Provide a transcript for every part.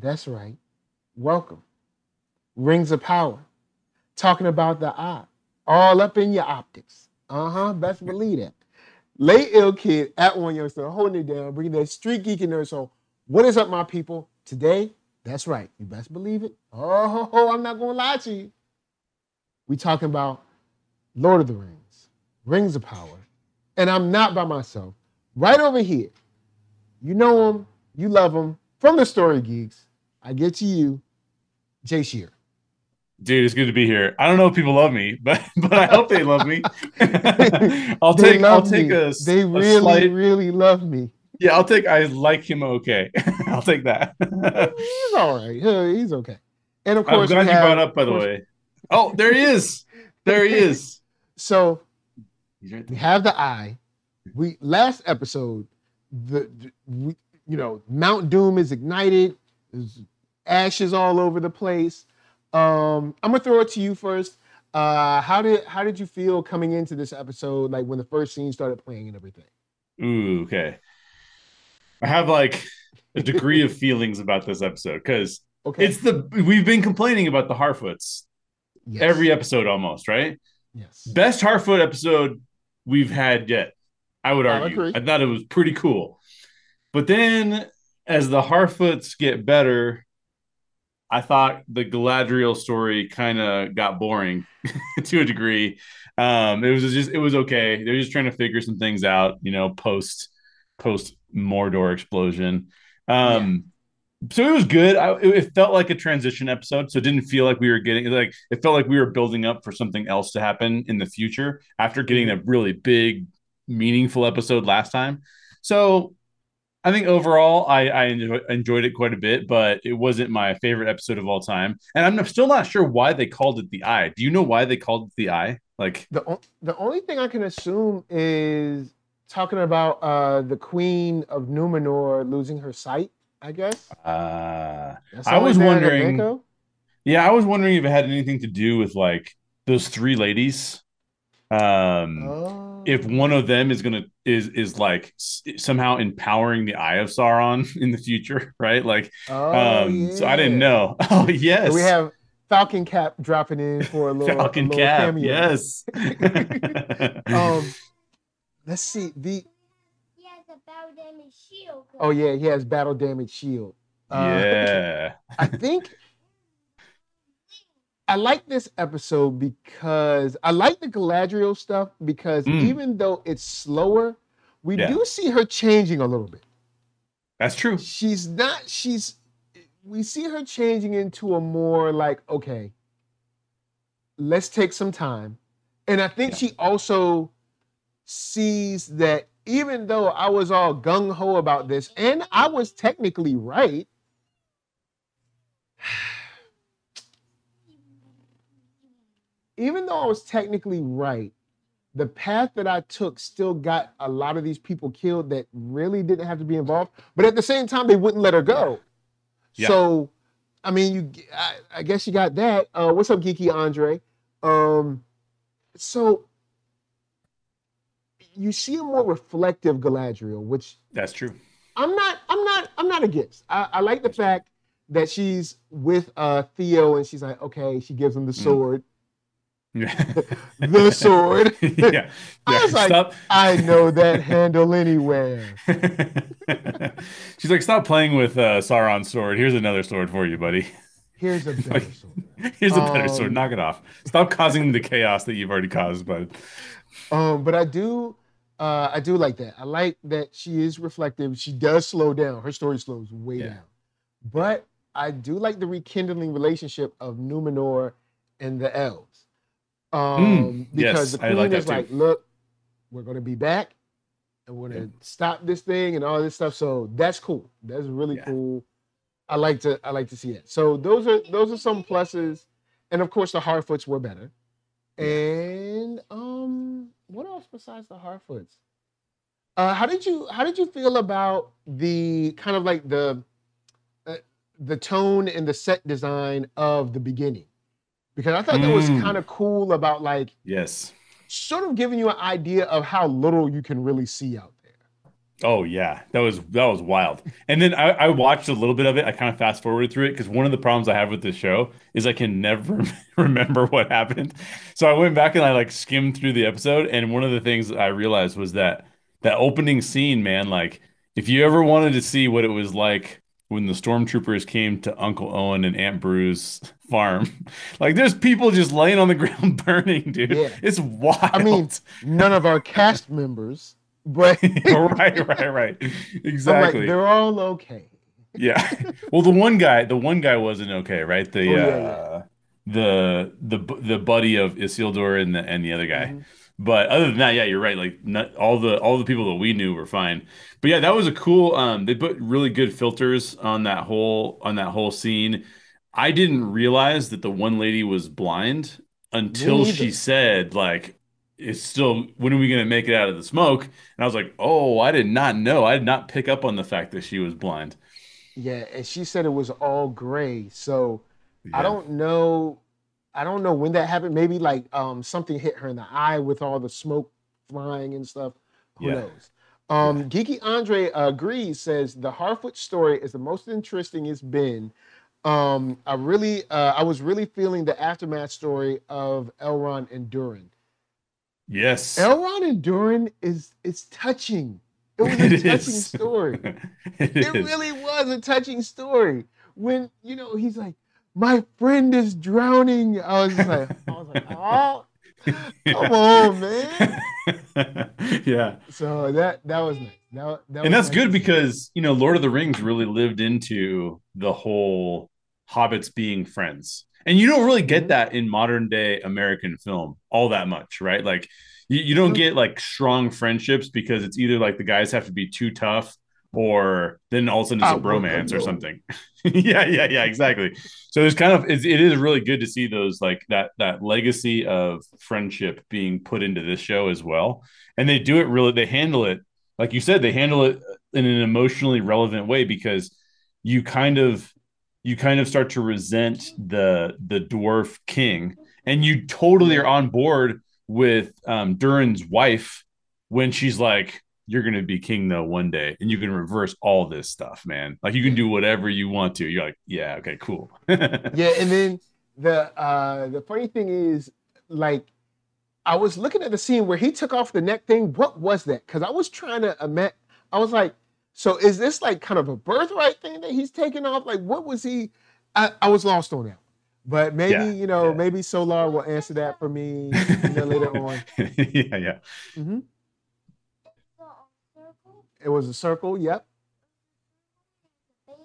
That's right. Welcome. Rings of power. Talking about the eye. All up in your optics. Uh-huh. Best believe that. Lay ill kid at one youngster, holding it down, bringing that street geek in there. So, what is up, my people? Today, that's right. You best believe it. Oh, I'm not gonna lie to you. We talking about Lord of the Rings, Rings of Power, and I'm not by myself. Right over here, you know him, you love him from the Story Geeks. I get to you, Jay Shear. Dude, it's good to be here. I don't know if people love me, but but I hope they love me. I'll They take I'll take me. a, They a really, slight- really love me. yeah. I'll take I like him. Okay, I'll take that. He's all right. He's okay. And of course, I'm glad you have- brought up. By the course- way, oh, there he is. There he is. So we have the eye. We last episode, the, the- we, you know Mount Doom is ignited. There's ashes all over the place. Um, I'm gonna throw it to you first. Uh, how did how did you feel coming into this episode? Like when the first scene started playing and everything. Ooh, okay. I have like a degree of feelings about this episode because Okay. it's the we've been complaining about the Harfoots yes. every episode almost, right? yes. Best Harfoot episode we've had yet. I would argue. agree. I thought it was pretty cool. But then as the Harfoots get better, I thought the Galadriel story kind of got boring to a degree. Um, it was just it was okay. They're just trying to figure some things out, you know, post post Mordor explosion. Um so it was good. I, it, it felt like a transition episode, so it didn't feel like we were getting like it felt like we were building up for something else to happen in the future after getting a really big, meaningful episode last time. So I think overall, I, I enjoy, enjoyed it quite a bit, but it wasn't my favorite episode of all time. And I'm still not sure why they called it the Eye. Do you know why they called it the Eye? Like, The o- the only thing I can assume is talking about uh the Queen of Numenor losing her sight. I guess. uh, I was wondering- yeah, I was wondering if it had anything to do with like those three ladies. Um, Oh. If one of them is gonna is is like s- somehow empowering the Eye of Sauron in the future, right? Like, Oh, um, so I didn't know. Oh yes, So we have Falcon Cap dropping in for a little Falcon a little Cap. cameo. Yes. Um, let's see the. He has a battle damage shield. Oh yeah, he has battle damage shield. Uh, yeah. I think I like this episode because I like the Galadriel stuff because Mm. even though it's slower, we Yeah. do see her changing a little bit. That's true. She's not. She's. We see her changing into a more like okay. Let's take some time, and I think Yeah. she also sees that even though I was all gung ho about this, and I was technically right. Even though I was technically right, the path that I took still got a lot of these people killed that really didn't have to be involved. But at the same time, they wouldn't let her go. Yeah. So, I mean, you, I, I guess you got that. Uh, what's up, Geeky Andre? Um, so you see a more reflective Galadriel, which That's true. I'm not, I'm not, I'm not against. I, I like the fact that she's with uh Theo and she's like, okay, she gives him the Mm. sword. Yeah. The sword. yeah. I yeah. was like, Stop. I know that handle anywhere. She's like, stop playing with uh, Sauron's sword. Here's another sword for you, buddy. Here's a better Like- sword. Here's a better sword. Um, Knock it off. Stop causing the chaos that you've already caused, bud. Um, but I do, uh, I do like that. I like that she is reflective. She does slow down. Her story slows way Yeah. down. But I do like the rekindling relationship of Numenor and the elves. Um, Mm, yes, because the queen like is like, look, we're gonna be back and we're gonna stop this thing and all this stuff. So that's cool. That's really Yeah. cool. I like to I like to see it. So those are those are some pluses. And of course the Harfoots were better. And um what else besides the Harfoots? Uh how did you how did you feel about the kind of like the uh, the tone and the set design of the beginning? Because I thought that was Mm. kind of cool about like Yes. sort of giving you an idea of how little you can really see out there. Oh yeah, that was that was wild. And then I, I watched a little bit of it. I kind of fast forwarded through it because one of the problems I have with this show is I can never remember what happened. So I went back and I like skimmed through the episode, and one of the things I realized was that that opening scene, man, like if you ever wanted to see what it was like when the stormtroopers came to Uncle Owen and Aunt Beru's farm, like there's people just laying on the ground burning, dude. Yeah. It's wild. I mean, none of our cast members, but right, right, right. Exactly. like, they're all okay. Yeah. Well, the one guy, the one guy wasn't okay, right? The Oh, yeah, uh the the the buddy of Isildur and the and the other guy. Mhm. But other than that, yeah, you're right. Like not all the all the people that we knew were fine. But yeah, that was a cool um they put really good filters on that whole on that whole scene. I didn't realize that the one lady was blind until she said like it's still when are we going to make it out of the smoke? And I was like, "Oh, I did not know. I did not pick up on the fact that she was blind." Yeah, and she said it was all gray. So I don't know. I don't know when that happened. Maybe like um something hit her in the eye with all the smoke flying and stuff. Who Yeah. knows? Um, Geeky Andre agrees. Says the Harfoot story is the most interesting it's been. Um, I really, uh, I was really feeling the aftermath story of Elrond and Durin. Yes. Elrond and Durin is it's touching. It was a It touching is. story. It It really was a touching story. When you know he's like, my friend is drowning. I was just like, I was like, oh, come on, man. yeah. So that that was nice. That, that And that's nice good because, you know, Lord of the Rings really lived into the whole hobbits being friends. And you don't really get Mhm. that in modern day American film all that much, right? Like you, you don't Mhm. get like strong friendships because it's either like the guys have to be too tough or then all of a sudden it's a bromance or something. yeah, yeah, yeah, exactly. So it's kind of it's, it is really good to see those like that that legacy of friendship being put into this show as well. And they do it really they handle it like you said they handle it in an emotionally relevant way because you kind of you kind of start to resent the the dwarf king and you totally are on board with um Durin's wife when she's like you're to be king though one day and you can reverse all this stuff man like you can do whatever you want to you're like yeah okay cool Yeah, and then the uh the funny thing is, like, I was looking at the scene where he took off the neck thing. What was that? Because I was trying to imagine. I was like, so is this like kind of a birthright thing that he's taking off? Like, what was he? I, I was lost on that. But maybe Yeah, you know, yeah. maybe Solar will answer that for me you know, later on. yeah yeah hmm circle, It was a circle. Yep, band,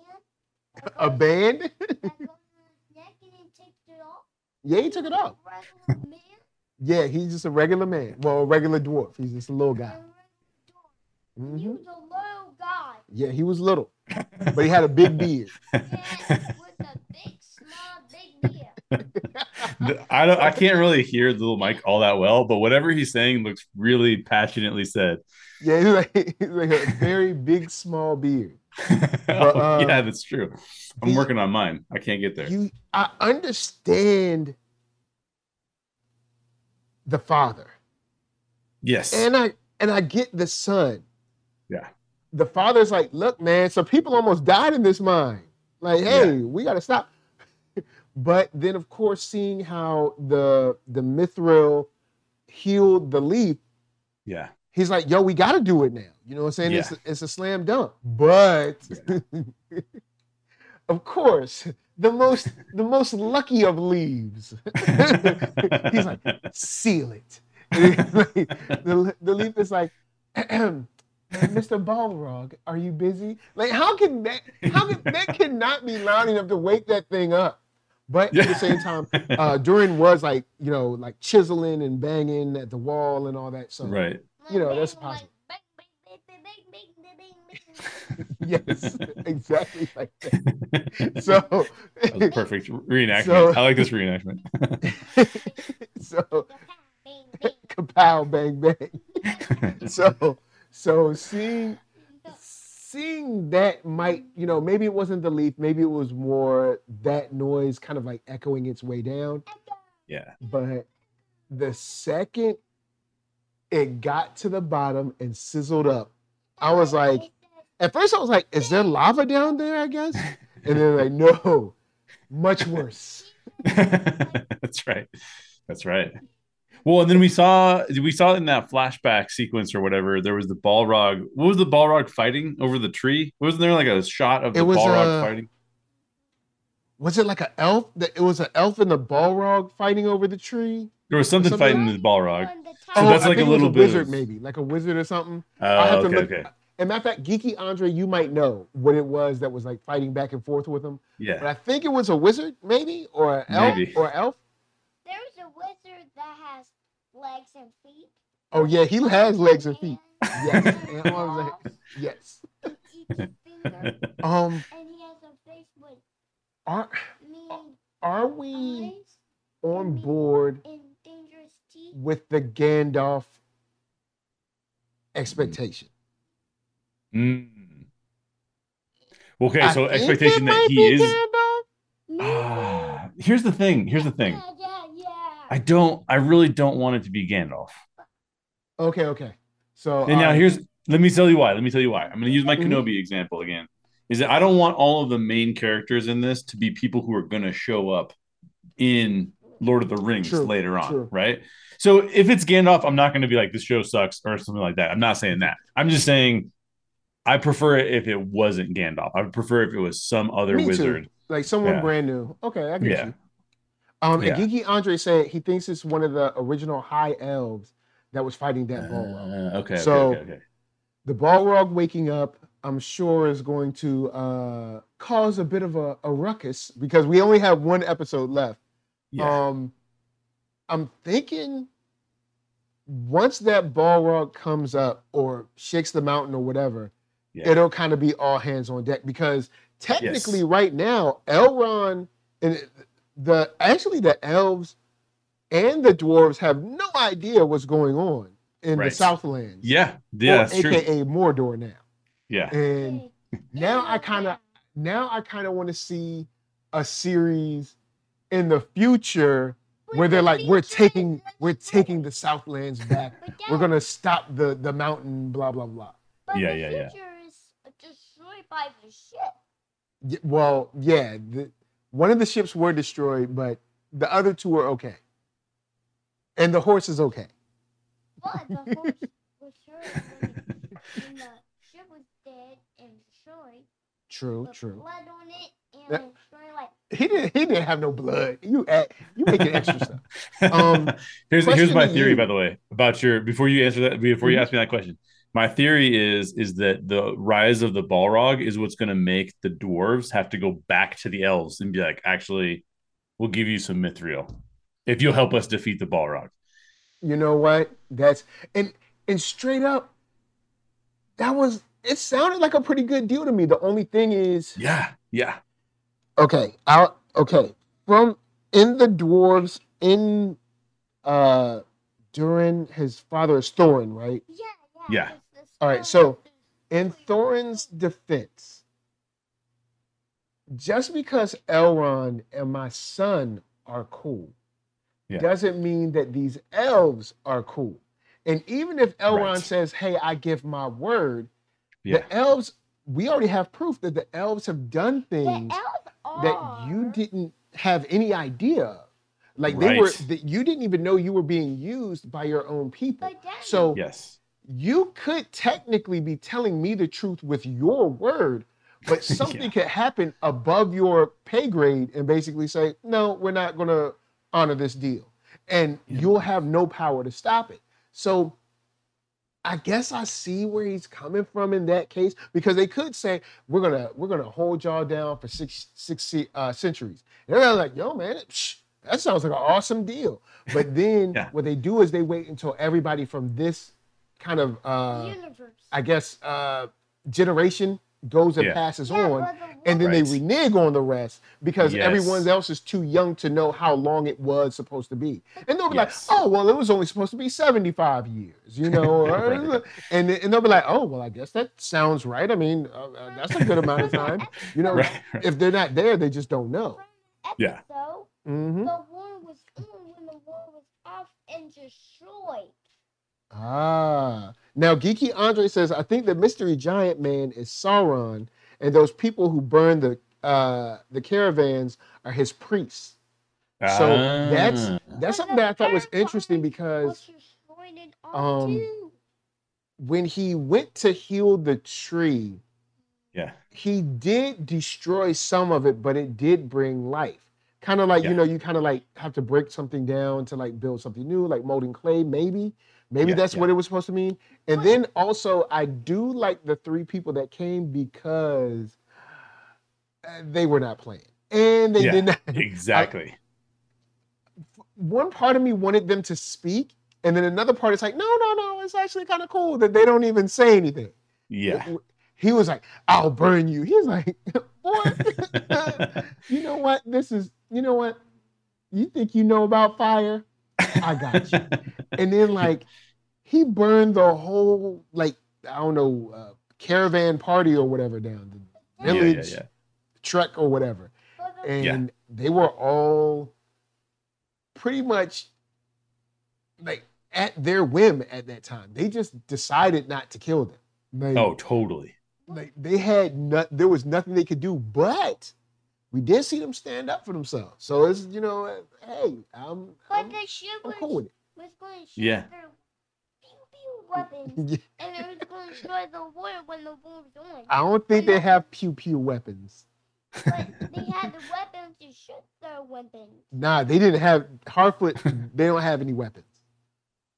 a band. that goes on his neck and then takes it off. yeah, he took it off. Yeah, he's just a regular man. Well, a regular dwarf. He's just a little guy. and hmm He was a little guy. Yeah, he was little, but he had a big beard. Yeah, with a big, small, big beard. I don't I can't really hear the little mic all that well but whatever he's saying looks really passionately said Yeah, he's like, he's like a very big, small beard. oh, uh, yeah that's true I'm the- working on mine I can't get there You, I understand the father, yes and I and I get the son. Yeah. The father's like, look, man, so people almost died in this mine. Like, hey, we got to stop. but then, of course, seeing how the the mithril healed the leaf, yeah he's like, yo, we got to do it now. You know what I'm saying? Yeah. It's, it's a slam dunk. But of course, the most the most lucky of leaves. he's like, seal it. the, the leaf is like, Mr. Balrog, are you busy? Like, how can that how can that cannot be loud enough to wake that thing up? But at the same time, uh Durin was like, you know, like chiseling and banging at the wall and all that. So right You know, that's possible. yes, exactly like that. So That was perfect reenactment. So- I like this reenactment. so Bang, bang. kapow bang bang. So so seeing seeing that might, you know, maybe it wasn't the leaf, maybe it was more that noise kind of like echoing its way down. yeah. But the second it got to the bottom and sizzled up, I was like, at first I was like, is there lava down there? I guess, and then like, no, much worse. That's right. That's right. Well, and then we saw we saw in that flashback sequence or whatever, there was the Balrog. What was the Balrog fighting over the tree? Wasn't there like a shot of the was, Balrog uh, fighting? Was it like an elf? That it was an elf and the Balrog fighting over the tree. There was something, something- fighting the Balrog. So So that's I like a think it little bit wizard, of- maybe like a wizard or something. I Oh, have to okay, look- okay. And matter of fact, Geeky Andre, you might know what it was that was like fighting back and forth with him. Yeah. But Yeah. I think it was a wizard, maybe, or an elf, Maybe. or elf. There's a wizard that has legs and feet. Oh yeah, he has legs and feet. Yes. Yes, and arms and- Yes. Um, and he has a face with are are we on board and dangerous teeth. With the Gandalf expectation? Mm. Okay, so think expectation that he is. Gandalf. Ah, here's the thing. Here's the thing. Yeah, yeah, yeah. I don't. I really don't want it to be Gandalf. Okay, okay. So And now alright. here's let me tell you why. Let me tell you why. I'm going to use my Mhm. Kenobi example again. Is that I don't want all of the main characters in this to be people who are going to show up in Lord of the Rings True, later on, true. right? So if it's Gandalf, I'm not going to be like this show sucks or something like that. I'm not saying that. I'm just saying I prefer it if it wasn't Gandalf. I would prefer if it was some other Me too. wizard. like someone Yeah. brand new. Okay, I get Yeah. you. Um, Yeah. and Geeky Andre said he thinks it's one of the original high elves that was fighting that Balrog. Uh, okay, So- okay, okay, okay. The Balrog waking up, I'm sure, is going to uh, cause a bit of a, a ruckus because we only have one episode left. Yeah. Um, I'm thinking once that Balrog comes up or shakes the mountain or whatever, Yeah. it'll kind of be all hands on deck because technically, Yes. right now, Elrond and the actually the elves and the dwarves have no idea what's going on in the Southlands. yeah, yeah, or that's true. AKA Mordor now. Yeah, And now I kind of now I kind of want to see a series in the future where they're like we're taking we're taking the Southlands back. We're gonna stop the the mountain. Blah blah blah. But Yeah, the yeah, yeah. future is destroyed by the ship. Y- Well, yeah, the, one of the ships were destroyed, but the other two are okay, and the horse is okay. But the horse was sure when, when the ship was dead and destroyed. True, with true. Blood on it and Yeah. He didn't. He didn't have no blood. You add, you making extra stuff. Um, here's here's my theory, you. by the way, about your before you answer that before you Mhm. ask me that question. My theory is is that the rise of the Balrog is what's going to make the dwarves have to go back to the elves and be like, actually, we'll give you some mithril if you'll help us defeat the Balrog. You know what? That's and and straight up, that was it sounded like a pretty good deal to me. The only thing is Yeah, yeah, okay, out okay. From in the dwarves in uh Durin, his father is Thorin, right? yeah, yeah. Yeah. All right, so of the- In Thorin's defense, just because Elrond and my son are cool Yeah. doesn't mean that these elves are cool. And even if Elrond Right. says, "Hey, I give my word," yeah, the elves we already have proof that the elves have done the things elves that you didn't have any idea of. Like they were that you didn't even know you were being used by your own people. So yes, you could technically be telling me the truth with your word, but something Yeah. could happen above your pay grade and basically say, no, we're not going to honor this deal. And Yeah. you'll have no power to stop it. So I guess I see where he's coming from in that case because they could say we're gonna we're gonna hold y'all down for six six uh, centuries. And they're like, yo, man, psh, that sounds like an awesome deal. But then Yeah. what they do is they wait until everybody from this kind of uh, universe. I guess uh, generation goes and Yeah. passes Yeah, on, and then they Right. renege on the rest because Yes. everyone else is too young to know how long it was supposed to be. And they'll be Yes. like, "Oh, well, it was only supposed to be seventy-five years," you know, Right. and and they'll be like, "Oh, well, I guess that sounds right. I mean, uh, uh, that's a good amount of time." You know, right, right. if they're not there, they just don't know. Yeah. Mm-hmm. the war was on when the war was off and destroyed. Ah. Now, Geeky Andre says, I think the mystery giant man is Sauron, and those people who burn the uh, the caravans are his priests. So that's Ah. that's something that I thought was interesting because Was destroyed in R um, when he went to heal the tree, yeah. he did destroy some of it, but it did bring life. Kind of like, Yeah. you know, you kind of like have to break something down to like build something new, like molding clay, maybe. Maybe Yeah, that's yeah. what it was supposed to mean. And then also, I do like the three people that came because uh, they were not playing. And they Yeah, did not. Exactly. One part of me wanted them to speak, and then another part is like, no, no, no, it's actually kind of cool that they don't even say anything. yeah. He was like, I'll burn you. He's like, what? you know what? This is, you know what? You think you know about fire? I got you. And then, like, he burned the whole, like, I don't know, uh, caravan party or whatever down, the Yeah, yeah, village yeah. trek or whatever. And Yeah. they were all pretty much like at their whim at that time. They just decided not to kill them. Like, Oh, totally. like they had not there was nothing they could do but we did see them stand up for themselves so it's you know uh, hey i'm But i'm, the ship I'm was, cool with was going to shoot Yeah. their pew pew weapons, it and it was going to destroy the water when the war was on. i don't think they have pew pew weapons But they had the weapons to shoot their weapons. nah they didn't have harfoot they don't have any weapons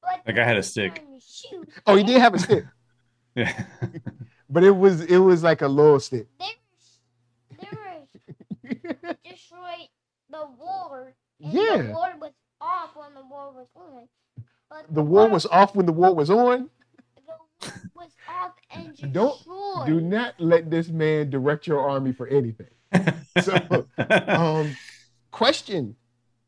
But Like I had a stick. trying to shoot oh he did have a stick Yeah. but it was it was like a little stick They were, they were destroyed the war. And Yeah. The war was off when the war was on. But the war water- was off when the war was on the war was off and destroyed. Don't- do not let this man direct your army for anything So, um question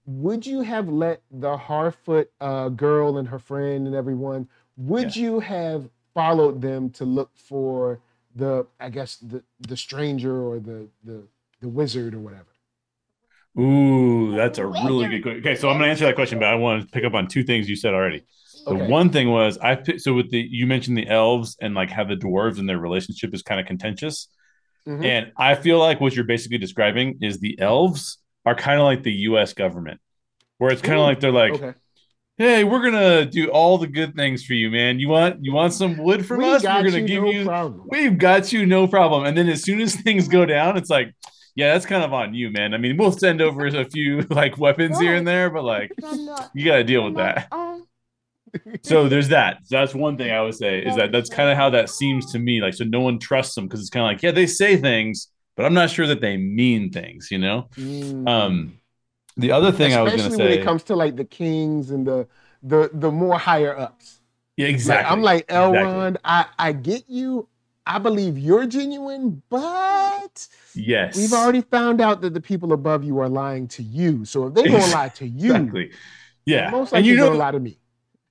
would you have let the harfoot uh, girl and her friend and everyone would you have followed them to look for the i guess the the stranger or the the the wizard or whatever Ooh, that's a really good question. Okay, so I'm gonna answer that question, but I want to pick up on two things you said already. The Okay. one thing was I picked so with the you mentioned the elves and like how the dwarves and their relationship is kind of contentious. Mhm. And I feel like what you're basically describing is the elves are kind of like the US government, where it's kind of like they're like, okay hey, we're gonna do all the good things for you, man. You want you want some wood from we us? We're gonna you, give no you problem. we've got you no problem. And then as soon as things go down, it's like, yeah, that's kind of on you, man. I mean, we'll send over a few like weapons here and there, but like you got to deal with that. Um, So there's that. So that's one thing I would say is that that's kind of how that seems to me. Like, so no one trusts them because it's kind of like, yeah, they say things, but I'm not sure that they mean things, you know? Mm. Um, the other thing I was especially going to say when it comes to like the kings and the the the more higher ups yeah, Like, exactly. I'm like Exactly. Elrond. I I get you. I believe you're genuine, but yes, we've already found out that the people above you are lying to you. So if they gonna lie to you, exactly. Yeah, most and likely you know, gonna lie to me.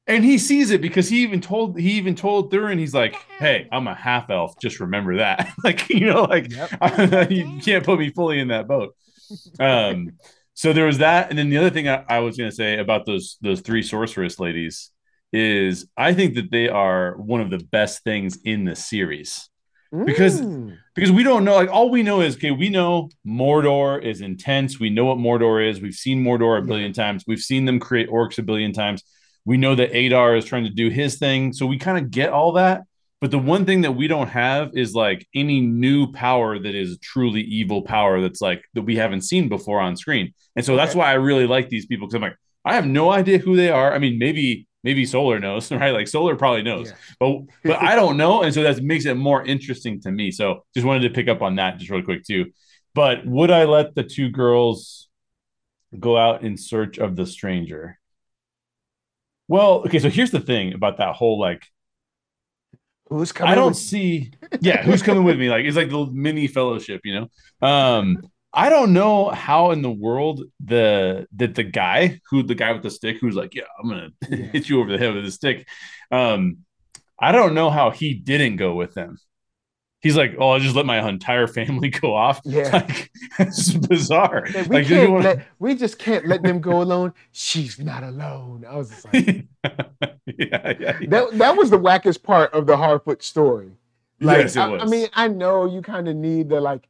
and he sees it because he even told he even told Thurin, he's like, "Hey, I'm a half elf. Just remember that." like, you know, like Yep. you can't put me fully in that boat. Um, so there was that, and then the other thing I, I was going to say about those those three sorceress ladies is I think that they are one of the best things in the series. Because- Mm. because we don't know like all we know is okay we know Mordor is intense. We know what Mordor is. We've seen Mordor a Yeah. billion times. We've seen them create orcs a billion times. We know that Adar is trying to do his thing. So we kind of get all that. But the one thing that we don't have is like any new power that is truly evil power that's like that we haven't seen before on screen. And so that's why I really like these people because I'm like I have no idea who they are. I mean maybe maybe Solar knows right like Solar probably knows Yeah. but but I don't know, and so that makes it more interesting to me. So just wanted to pick up on that just real quick too. But would I let the two girls go out in search of the stranger? Well, okay, so here's the thing about that whole like Who's coming? I don't with- see yeah, who's coming with me? Like it's like the mini fellowship, you know. Um I don't know how in the world the that the guy who the guy with the stick who's like, yeah, I'm gonna Yeah. hit you over the head with a stick. Um, I don't know how he didn't go with them. he's like, "Oh, I'll just let my entire family go off." Yeah. like it's bizarre. We like, can't wanna- let, we just can't let them go alone. She's not alone. I was just like, yeah, yeah, yeah. that that was the wackest part of the Harfoot story. Like, yes, it I, was. I mean, I know you kind of need the like,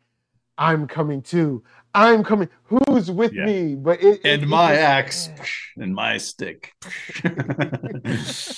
I'm coming too. I'm coming. Who's with Yeah. me? But it, it- and it my just- axe and my stick.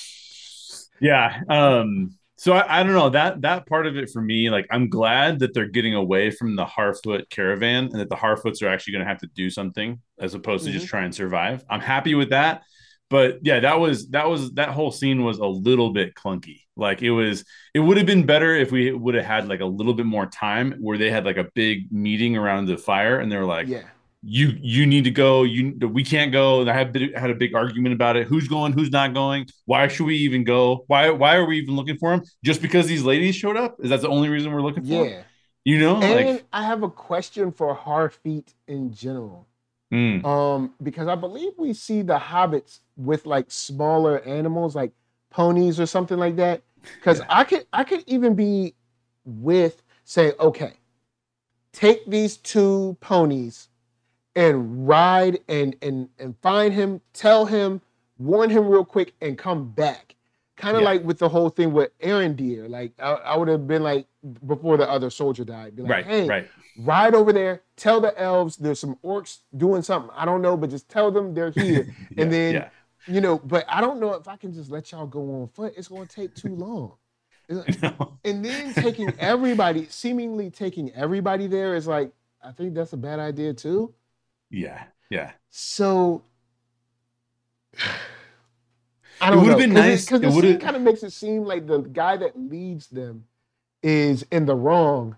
yeah. Um, so I, I don't know that that part of it for me, like I'm glad that they're getting away from the Harfoot caravan and that the Harfoots are actually going to have to do something as opposed to just try and survive. I'm happy with that. But yeah, that was that was that whole scene was a little bit clunky. Like it was, it would have been better if we would have had like a little bit more time where they had like a big meeting around the fire and they were like, yeah, you you need to go. You we can't go. And i been, had a big argument about it. Who's going? Who's not going? Why should we even go? Why why are we even looking for him? Just because these ladies showed up? Is that the only reason we're looking for? yeah. you know And like I have a question for Harfeet in general. Mm, Um, because I believe we see the hobbits with like smaller animals, like ponies or something like that. Because Yeah. I could I could even be with saying, okay, take these two ponies and ride and and and find him, tell him, warn him real quick, and come back. Kind of Yeah. like with the whole thing with Arondir. Like I, I would have been like before the other soldier died. Be like, right hey, right ride over there, tell the elves there's some orcs doing something. I don't know, but just tell them they're here. Yeah, and then, yeah. you know, but I don't know if I can just let y'all go on foot. It's going to take too long. Like- No. And then taking everybody, seemingly taking everybody there is like, I think that's a bad idea too. yeah yeah So I don't know. it would've been nice- because it the kind of makes it seem like the guy that leads them is in the wrong.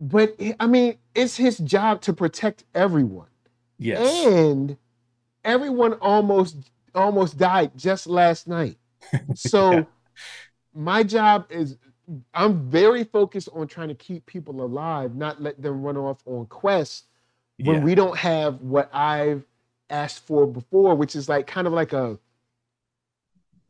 But I mean, it's his job to protect everyone, yes and everyone almost almost died just last night. So Yeah. my job is I'm very focused on trying to keep people alive, not let them run off on quests when yeah. we don't have what I've asked for before, which is like kind of like a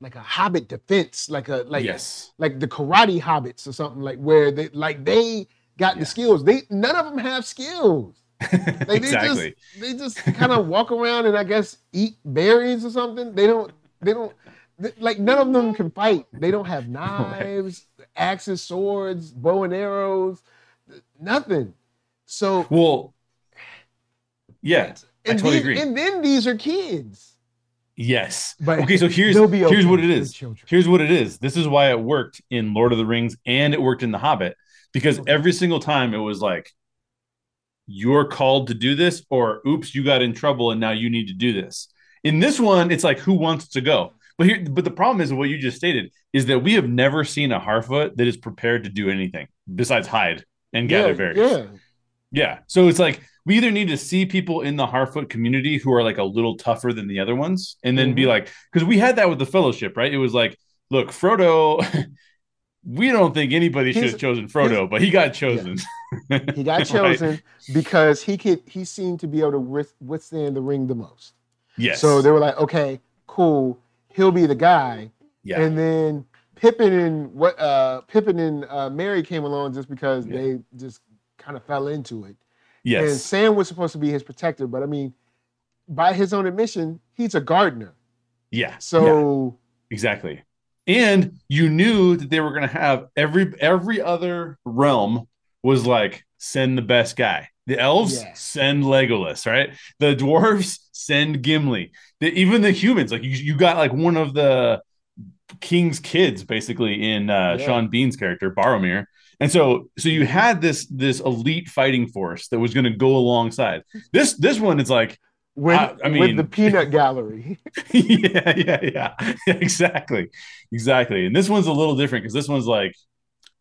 like a hobbit defense, like a like yes like the karate hobbits or something like where they like they got Yeah. the skills. They none of them have skills. Like they exactly just they just kind of walk around and I guess eat berries or something. They don't they don't th- like none of them can fight. They don't have knives, axes, swords, bow and arrows, nothing. So well yeah I totally these- agree. And then these are kids. Yes But okay so here's here's what it is. Here's what it is. This is why it worked in Lord of the Rings and it worked in The Hobbit because Okay. every single time it was like, you're called to do this, or oops, you got in trouble and now you need to do this. In this one, it's like, who wants to go? But here, but the problem is what you just stated is that we have never seen a Harfoot that is prepared to do anything besides hide and gather yeah, berries. yeah. Yeah. So it's like we either need to see people in the Harfoot community who are like a little tougher than the other ones, and then be Mhm. like, because we had that with the fellowship, right? It was like, look, Frodo, we don't think anybody should have chosen Frodo, but he got chosen. He got Right? chosen because he could he seemed to be able to withstand the ring the most. Yes. So they were like, okay, cool, he'll be the guy. yeah. And then Pippin and what uh Pippin and uh, Merry came along just because Yeah. they just kind of fell into it. And yes. Sam was supposed to be his protector, but I mean, by his own admission, he's a gardener. Yeah. Yeah. So Exactly. And you knew that they were going to have every every other realm was like send the best guy. The elves Yeah. send Legolas, right? The dwarves send Gimli. The, even the humans, like you, you got like one of the king's kids basically in uh, Yeah. Sean Bean's character Boromir. And so so you had this this elite fighting force that was going to go alongside. This this one is like with, I- I with mean- the peanut gallery. yeah, yeah, yeah, yeah, exactly, exactly. And this one's a little different because this one's like,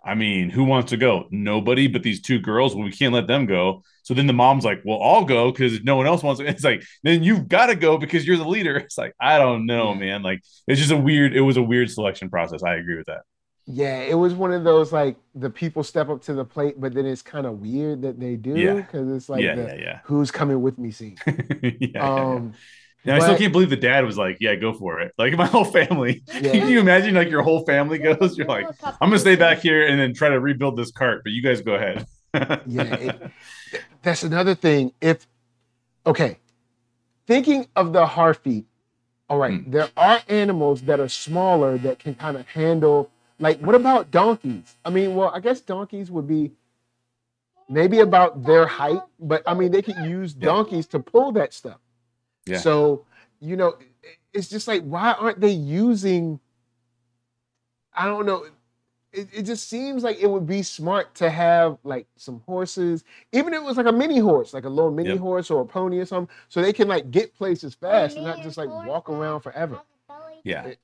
I mean, who wants to go? Nobody, but these two girls. Well, we can't let them go. So then the mom's like, "Well, I'll go because no one else wants." to. It's like then you've got to go because you're the leader. It's like I don't know, man. Like it's just a weird. It was a weird selection process. I agree with that. Yeah, it was one of those like the people step up to the plate, but then it's kind of weird that they do Yeah. because it's like yeah, the yeah, yeah, who's coming with me scene. yeah, yeah, yeah. Um, And I still can't believe the dad was like, "Yeah, go for it." Like my whole family. Yeah. Can you imagine like your whole family goes? You're like, I'm gonna stay back here and then try to rebuild this cart, but you guys go ahead. Yeah, it- That's another thing. If okay, thinking of the Harfeet, all right, Hmm. there are animals that are smaller that can kind of handle. Like, what about donkeys? I mean, well, I guess donkeys would be maybe about their height, but I mean, they could use Yeah. donkeys to pull that stuff. Yeah. So, you know, it's just like, why aren't they using? I don't know. It, it just seems like it would be smart to have like some horses, even if it was like a mini horse, like a little mini Yep. horse or a pony or something, so they can like get places fast and not just like walk around forever. Yeah. It-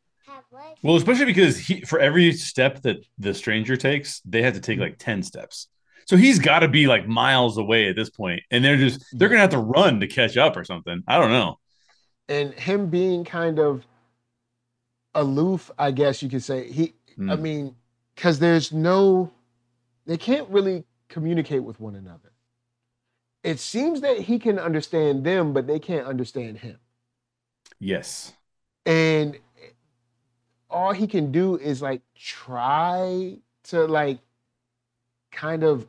Well, especially because he for every step that the stranger takes, they have to take like 10 steps. So he's got to be like miles away at this point, and they're just they're gonna have to run to catch up or something. I don't know. And him being kind of aloof, I guess you could say. He, I Mm. mean, because there's no, they can't really communicate with one another. It seems that he can understand them, but they can't understand him. Yes. and all he can do is like try to like kind of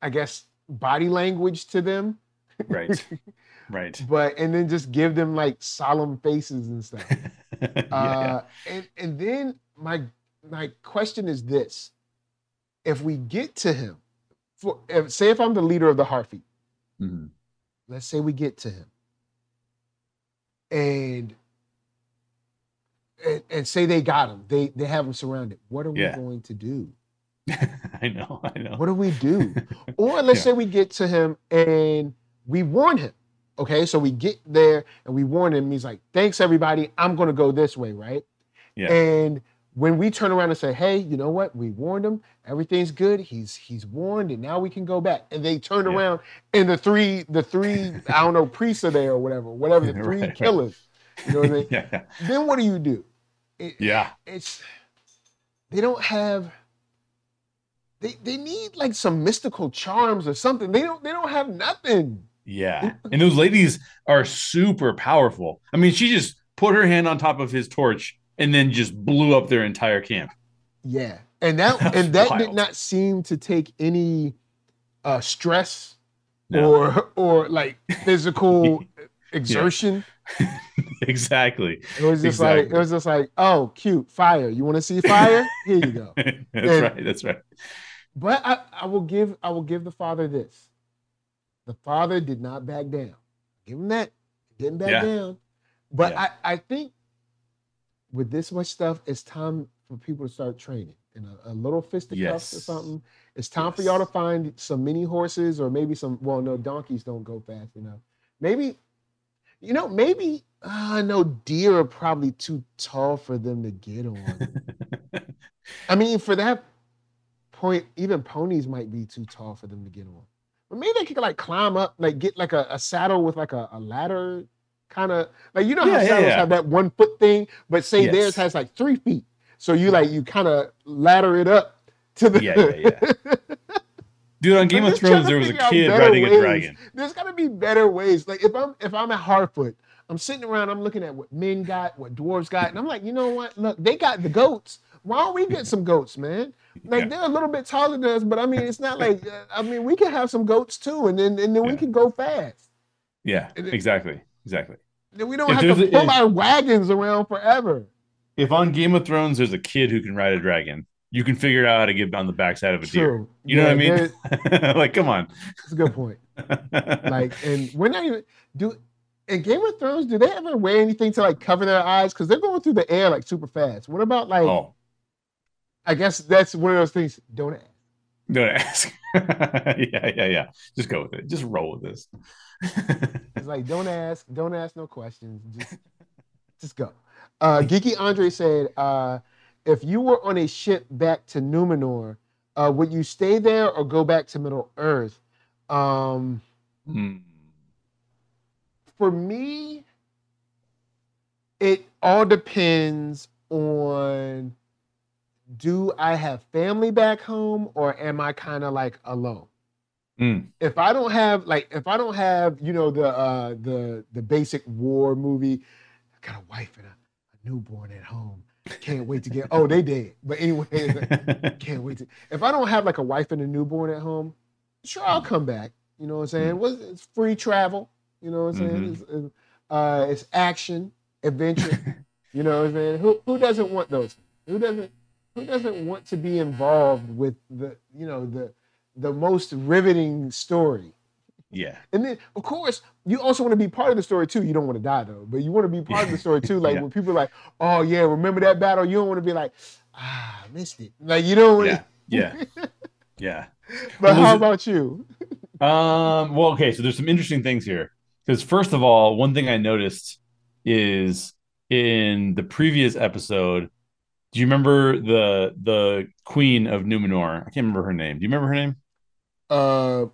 i guess body language to them Right. right. but and then just give them like solemn faces and stuff yeah, uh and and then my my question is this if we get to him for if, say if i'm the leader of the harfeet yeah. Mhm. let's say we get to him and and, and say they got him they they have him surrounded what are Yeah. we going to do I know. I know. what do we do or let's Yeah. say we get to him and we warn him okay so we get there and we warn him he's like thanks everybody i'm going to go this way right Yeah. and when we turn around and say hey you know what we warned him everything's good he's he's warned and now we can go back and they turn Yeah. around and the three the three i don't know priests are there or whatever whatever the three Right, right. killers you know what i mean yeah. Yeah. then what do you do It- Yeah. it's they don't have they they need like some mystical charms or something they don't they don't have nothing Yeah. And those ladies are super powerful. I mean, she just put her hand on top of his torch and then just blew up their entire camp. yeah and that That's and that did not seem to take any uh stress No. or or like physical exertion exactly. it was just like it was just like oh cute fire you want to see fire here you go that's And- right. That's right. But I, I will give I will give the father this. The father did not back down. Give him that. Didn't back Yeah. down. But Yeah. I, I think with this much stuff, it's time for people to start training. In a, a little fisticuffs or something. It's time for y'all to find some mini horses or maybe some. Well, no, donkeys don't go fast enough. Maybe, you know, maybe uh, no deer are probably too tall for them to get on. I mean, for that point, even ponies might be too tall for them to get on. But maybe they could like climb up, like get like a, a saddle with like a, a ladder, kind of like you know Yeah, how yeah, saddles yeah. have that one foot thing, but say Yes. theirs has like three feet. So you like you kind of ladder it up to the. Yeah, yeah, Dude, on Game I'm of Thrones, there was a kid riding a dragon. There's got to be better ways. Like if I'm if I'm at Harfoot, I'm sitting around, I'm looking at what men got, what dwarves got, and I'm like, you know what? Look, they got the goats. Why don't we get some goats, man? Like Yeah. they're a little bit taller than us, but I mean, it's not like uh, I mean, we can have some goats too, and then and then we can go fast. Yeah, it- exactly. Exactly. Then we don't If have to a- pull our wagons around forever. If on Game of Thrones there's a kid who can ride a dragon, you can figure out how to get on the backside of a deer. True. You know what I mean? like, come on. That's a good point. Like, and we're not even do in Game of Thrones. Do they ever wear anything to like cover their eyes? Because they're going through the air like super fast. What about like? oh, I guess that's one of those things. Don't ask. don't ask. yeah, yeah, yeah. Just go with it. Just roll with this. It's like don't ask, don't ask no questions. Just, just go. Uh, Geeky Andre said, uh, if you were on a ship back to Numenor, uh, would you stay there or go back to Middle Earth? Um, Hmm. for me, it all depends on do I have family back home or am I kind of like alone? Mm. If I don't have like if I don't have, you know, the uh the the basic war movie, I got a wife and a, a newborn at home. Can't wait to get oh, they did. But anyway, can't wait to if I don't have like a wife and a newborn at home, sure I'll come back. You know what I'm saying? What's it's free travel, you know what I'm saying? Mhm. It's, it's, uh, it's action, adventure. you know what I'm saying? Who who doesn't want those? Who doesn't who doesn't want to be involved with the you know the the most riveting story? Yeah. And then of course you also want to be part of the story too. You don't want to die though, but you want to be part of the story too. Like Yeah. when people are like, oh yeah, remember that battle? You don't want to be like, ah, I missed it. Like you don't. Yeah. Yeah. Yeah. But Well, how it- about you? Um, well, okay, so there's some interesting things here. Because first of all, one thing I noticed is in the previous episode, do you remember the the queen of Numenor? I can't remember her name. Do you remember her name? Uh,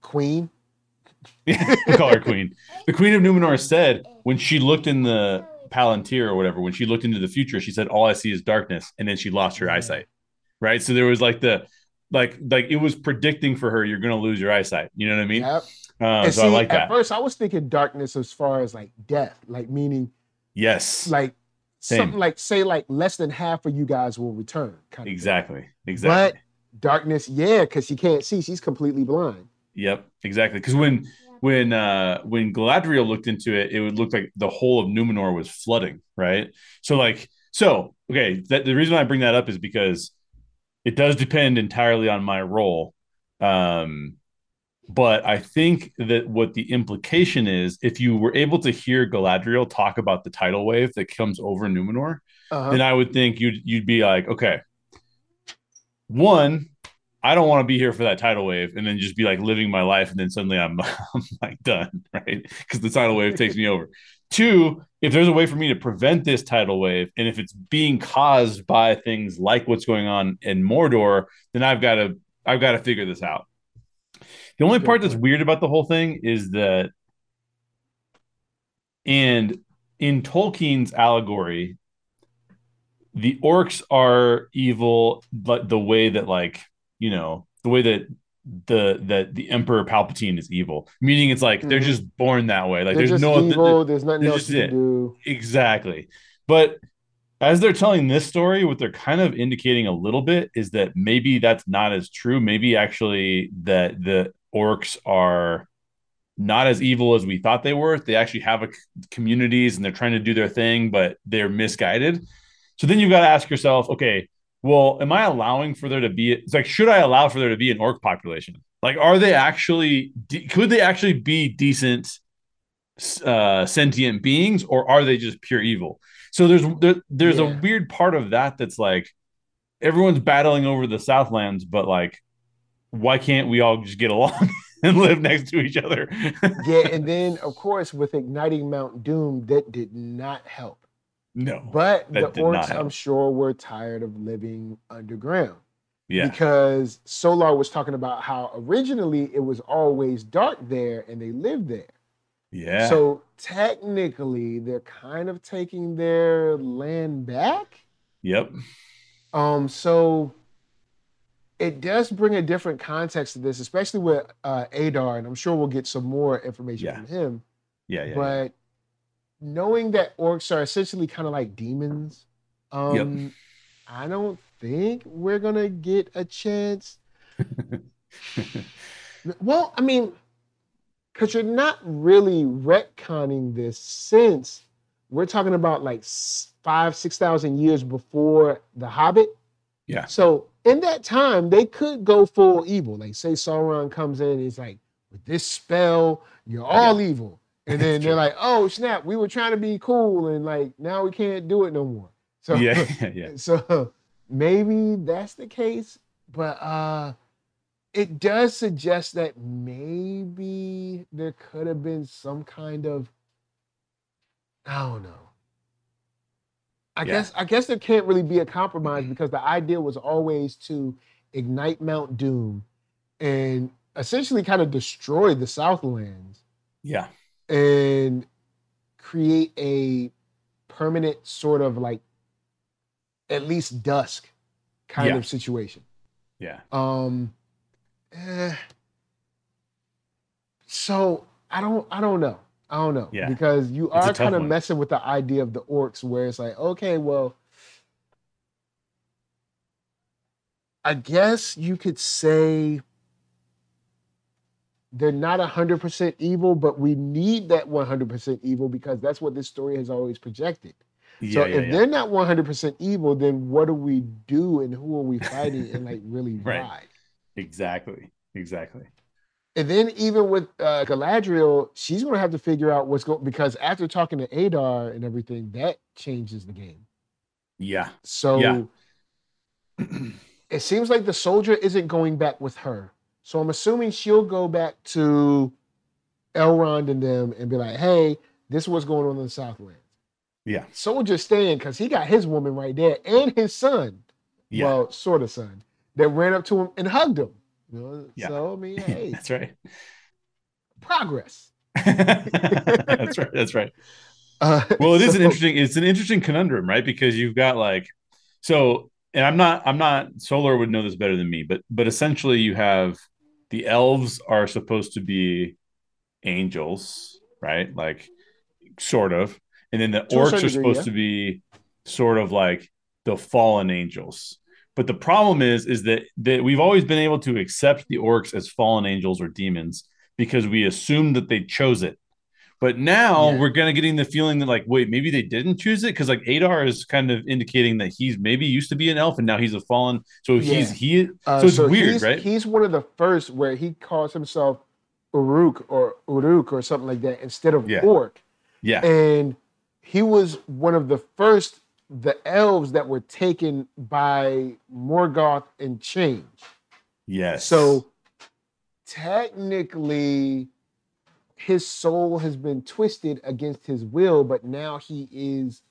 Queen. we call her queen. The queen of Numenor said when she looked in the Palantir or whatever, when she looked into the future, she said, "All I see is darkness," and then she lost her eyesight. Right. So there was like the like like it was predicting for her you're going to lose your eyesight. You know what I mean? Yep. Um, and so see, I like at first I was thinking darkness as far as like death, like meaning yes. like Same. something like say like less than half of you guys will return. Kind of. Exactly. Exactly. Darkness, yeah, because she can't see. She's completely blind. Yep. Exactly. Because when when uh when Galadriel looked into it, it would look like the whole of Numenor was flooding, right? So like so okay, that the reason I bring that up is because it does depend entirely on my role. Um but I think that what the implication is, if you were able to hear Galadriel talk about the tidal wave that comes over Numenor, Uh-huh. then I would think you'd you'd be like, okay, one, I don't want to be here for that tidal wave, and then just be like living my life, and then suddenly I'm I'm like done, right? Because the tidal wave takes me over. Two, if there's a way for me to prevent this tidal wave, and if it's being caused by things like what's going on in Mordor, then I've got to I've got to figure this out. The only part that's weird about the whole thing is that, and in Tolkien's allegory, the orcs are evil, but the way that like you know the way that the that the Emperor Palpatine is evil, meaning it's like they're Mhm. just born that way. Like They're there's no evil. There's nothing else it. do. exactly, but as they're telling this story, what they're kind of indicating a little bit is that maybe that's not as true. Maybe actually that the orcs are not as evil as we thought they were. They actually have a communities and they're trying to do their thing, but they're misguided. So then you've got to ask yourself, okay, well, am I allowing for there to be? It's like, should I allow for there to be an orc population? Like, are they actually? Could they actually be decent, uh, sentient beings, or are they just pure evil? So there's there, there's a weird part of that that's like everyone's battling over the Southlands, but like, why can't we all just get along and live next to each other? Yeah, and then of course with igniting Mount Doom, that did not help. No, But the orcs, I'm sure, were tired of living underground. yeah, Because Solar was talking about how originally it was always dark there and they lived there. yeah, So technically they're kind of taking their land back. yep, Um, so it does bring a different context to this, especially with uh Adar, and I'm sure we'll get some more information Yeah. from him. yeah, yeah, yeah. but knowing that orcs are essentially kind of like demons, um, I don't think we're gonna get a chance. Well, I mean, because you're not really retconning this since we're talking about like five, six thousand years before the Hobbit. Yeah. So in that time, they could go full evil. Like, say Sauron comes in, and he's like, with this spell, you're all evil. And then they're like, oh snap, we were trying to be cool, and like now we can't do it no more. So yeah, yeah, so maybe that's the case, but uh it does suggest that maybe there could have been some kind of I don't know. I Yeah. guess I guess there can't really be a compromise because the idea was always to ignite Mount Doom and essentially kind of destroy the Southlands yeah. And create a permanent sort of like at least dusk kind Yeah. of situation. Yeah. Um, eh, So I don't I don't know. I don't know. Yeah. Because you are kind of one. messing with the idea of the orcs where it's like, okay, well, I guess you could say they're not 100% evil, but we need that 100% evil because that's what this story has always projected. Yeah, so yeah, if yeah. they're not 100% evil, then what do we do and who are we fighting and like really Right. why? exactly, exactly. And then even with uh, Galadriel, she's going to have to figure out what's going because after talking to Adar and everything, that changes the game. Yeah, So Yeah. it seems like the soldier isn't going back with her. So I'm assuming she'll go back to Elrond and them and be like, "Hey, this is what's going on in the Southlands." yeah, Soldier's staying because he got his woman right there and his son. yeah. Well, sort of son that ran up to him and hugged him. You know? Yeah. So I mean, hey, That's right. progress. that's right. That's right. Uh, well it is an interesting it's an interesting conundrum right because you've got like so and i'm not i'm not solar would know this better than me but but essentially you have the elves are supposed to be angels right? Like sort of. And then the To orcs are supposed yeah. to be sort of like the fallen angels. But the problem is is that that we've always been able to accept the orcs as fallen angels or demons because we assumed that they chose it but now Yeah. we're kind of getting the feeling that like, wait, maybe they didn't choose it because like Adar is kind of indicating that he's maybe used to be an elf and now he's a fallen. So he's he. Uh, so it's weird, he's, right? He's one of the first where he calls himself Uruk or Uruk or something like that instead of Yeah. Orc. Yeah, And he was one of the first, the elves that were taken by Morgoth and changed. yes. So technically, his soul has been twisted against his will, but now he is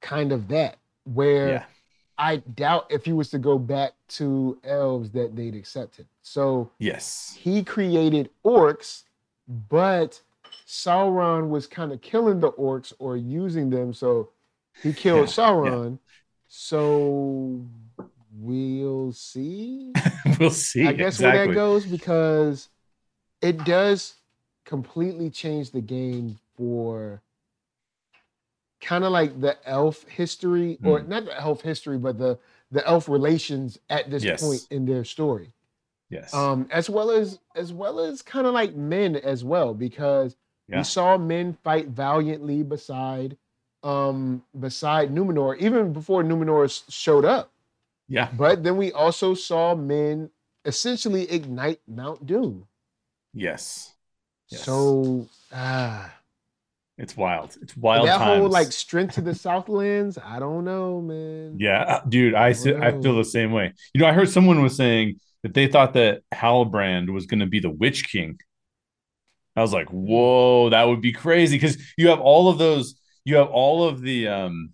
kind of that. Where yeah, I doubt if he was to go back to elves that they'd accept him. So yes, he created orcs, but Sauron was kind of killing the orcs or using them. So he killed Yeah, Sauron. So we'll see. we'll see. I guess where that goes because it does completely changed the game for kind of like the elf history, or Hmm. not the elf history, but the the elf relations at this Yes. point in their story. Yes. Um, as well as as well as kind of like men as well, because Yeah. we saw men fight valiantly beside um beside Numenor, even before Numenor showed up. yeah. But then we also saw men essentially ignite Mount Doom. Yes. Yes. So ah, It's wild. It's wild that times. whole like strength to the Southlands, I don't know, man. Yeah, uh, dude, I si- I feel the same way. You know, I heard someone was saying that they thought that Halbrand was going to be the Witch King. I was like, whoa, that would be crazy because you have all of those, you have all of the, um,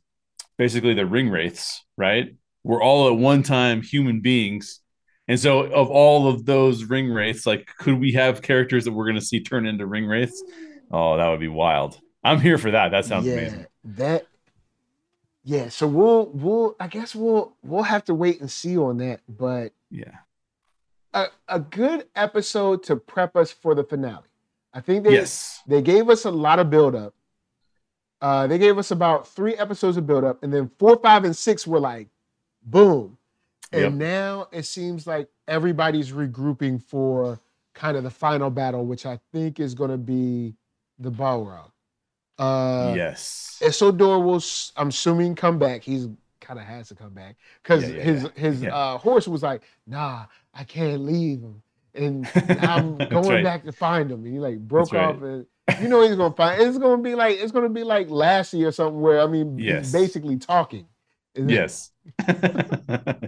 basically the ring wraiths, right? We're all at one time human beings, and so of all of those ring wraiths, like, could we have characters that we're going to see turn into ring wraiths? Oh, that would be wild. I'm here for that. That sounds yeah, amazing. That yeah, so we'll we'll I guess we'll we'll have to wait and see on that, but Yeah. a, a good episode to prep us for the finale. I think they Yes. they gave us a lot of build up. Uh, they gave us about three episodes of build up, and then four, five, and six were like, boom. And Yep. now it seems like everybody's regrouping for kind of the final battle, which I think is going to be the Balrog. Uh, yes. Isildur will, I'm assuming, come back. He's kind of has to come back because Yeah, yeah, his yeah. his uh, horse was like, "Nah, I can't leave him," and I'm going right. back to find him. And he like broke That's right. off, and you know he's gonna find. It's gonna be like it's gonna be like Lassie or something where I mean, Yes. basically talking. Yes.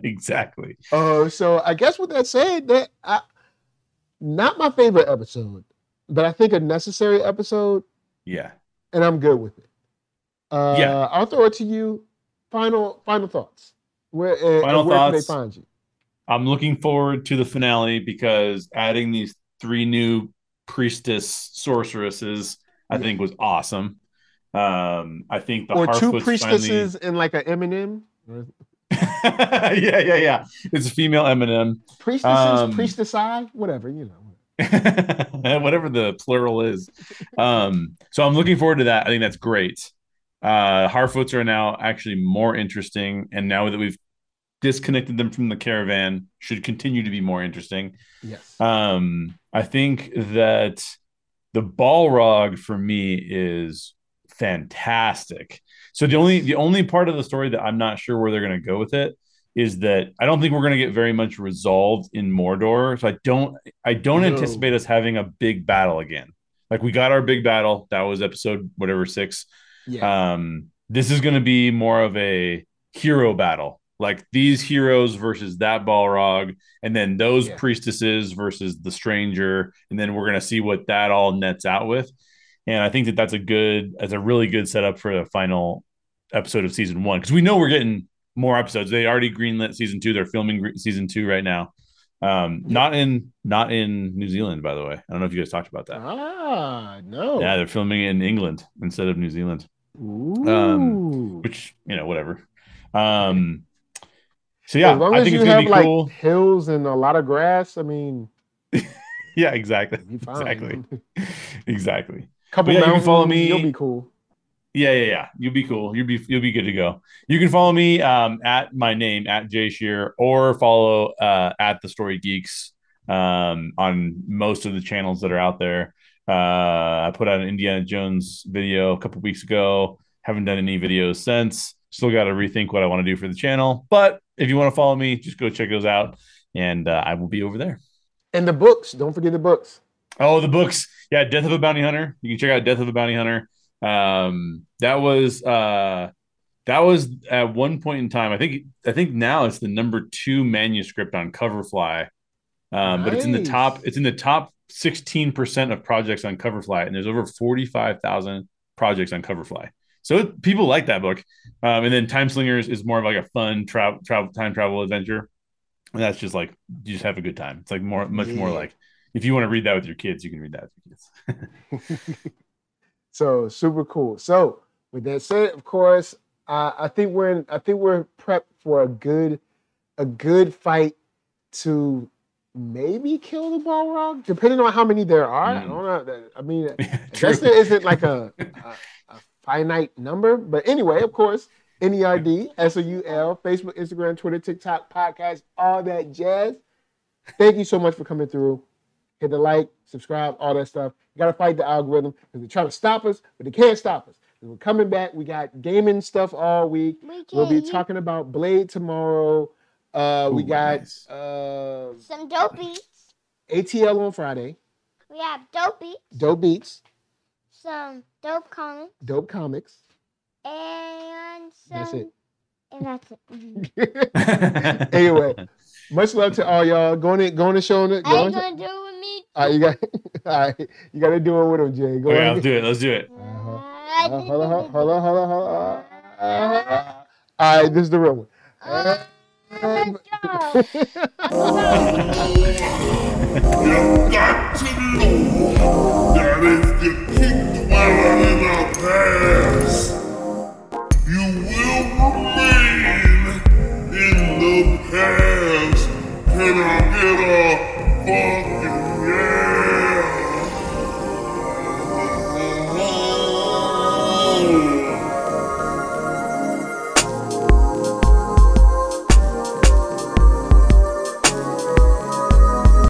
exactly. Uh, so I guess with that said, that I, not my favorite episode, but I think a necessary episode, Yeah. and I'm good with it. Uh, Yeah. I'll throw it to you. Final final thoughts. Where uh, Final where can they thoughts. find you? I'm looking forward to the finale because adding these three new priestess sorceresses, I Yeah. think, was awesome. Um, I think the or two priestesses and like an Eminem. Yeah, yeah, yeah. It's a female Eminem. priestesses, Um, priestess eye, whatever you know. whatever the plural is. Um, so I'm looking forward to that. I think that's great. Uh, Harfoots are now actually more interesting, and now that we've disconnected them from the caravan, should continue to be more interesting. Yes. Um, I think that the Balrog for me is fantastic. So the only the only part of the story that I'm not sure where they're going to go with it is that I don't think we're going to get very much resolved in Mordor. So I don't I don't No. anticipate us having a big battle again. Like we got our big battle. That was episode whatever six. yeah. Um, this is going to be more of a hero battle, like these heroes versus that Balrog, and then those Yeah. priestesses versus the stranger, and then we're going to see what that all nets out with. And I think that that's a good, that's a really good setup for the final episode of season one because we know we're getting more episodes. They already greenlit season two. They're filming season two right now. Um, not in not in New Zealand, by the way. I don't know if you guys talked about that. ah, no. Yeah, they're filming in England instead of New Zealand Ooh. um, which you know whatever um so yeah as long i as think you it's gonna have like cool hills and a lot of grass, I mean, yeah exactly exactly exactly Couple But yeah, you can follow me. You'll be cool. yeah yeah yeah you'll be cool you'll be you'll be good to go you can follow me um at my name at jay shear or follow uh at the story geeks um on most of the channels that are out there uh i put out an indiana jones video a couple weeks ago haven't done any videos since still got to rethink what i want to do for the channel but if you want to follow me just go check those out and uh, i will be over there And the books. Don't forget the books. Oh, the books. Yeah, Death of a Bounty Hunter. You can check out Death of a Bounty Hunter. Um, that was uh that was at one point in time. I think I think now it's the number two manuscript on Coverfly. Um, but it's in the top, it's in the top 16% of projects on Coverfly, and there's over 45,000 projects on Coverfly. So it, people like that book. Um, and then Time Slingers is more of like a fun travel travel time travel adventure. And that's just like you just have a good time. It's like more much more like if you want to read that with your kids, you can read that with your kids. So super cool. So with that said, of course, uh, I think we're in, I think we're prepped for a good a good fight to maybe kill the Balrog, depending on how many there are. I Mm. don't know. That- I mean, I guess there isn't like a, a, a finite number, but anyway, of course, E NERD, S-O-U-L, Facebook, Instagram, Twitter, TikTok, podcast, all that jazz. Thank you so much for coming through. Hit the like, subscribe, all that stuff. You gotta fight the algorithm because they're trying to stop us, but they can't stop us. We're coming back. We got gaming stuff all week. We We'll be talking about Blade tomorrow. Uh, we got nice. uh, some dope beats. ATL on Friday. We have dope beats, Dope Beats, some dope comics, Dope Comics. and some. That's it. And that's it. Anyway, much love to all y'all. Going to going to show it. How Going you to, gonna do it with me? all right, you got all right, you got to do it with him, Jay. Go Okay, ahead. let's do it. Let's do it. Uh-huh. Uh, Uh, hold on, hold on, hold on, hold on, hold on. All right, this is the real one. Uh, let's. You've got to know that if you keep dwelling in the past, you will remain in the past. Can I get a fucking yeah?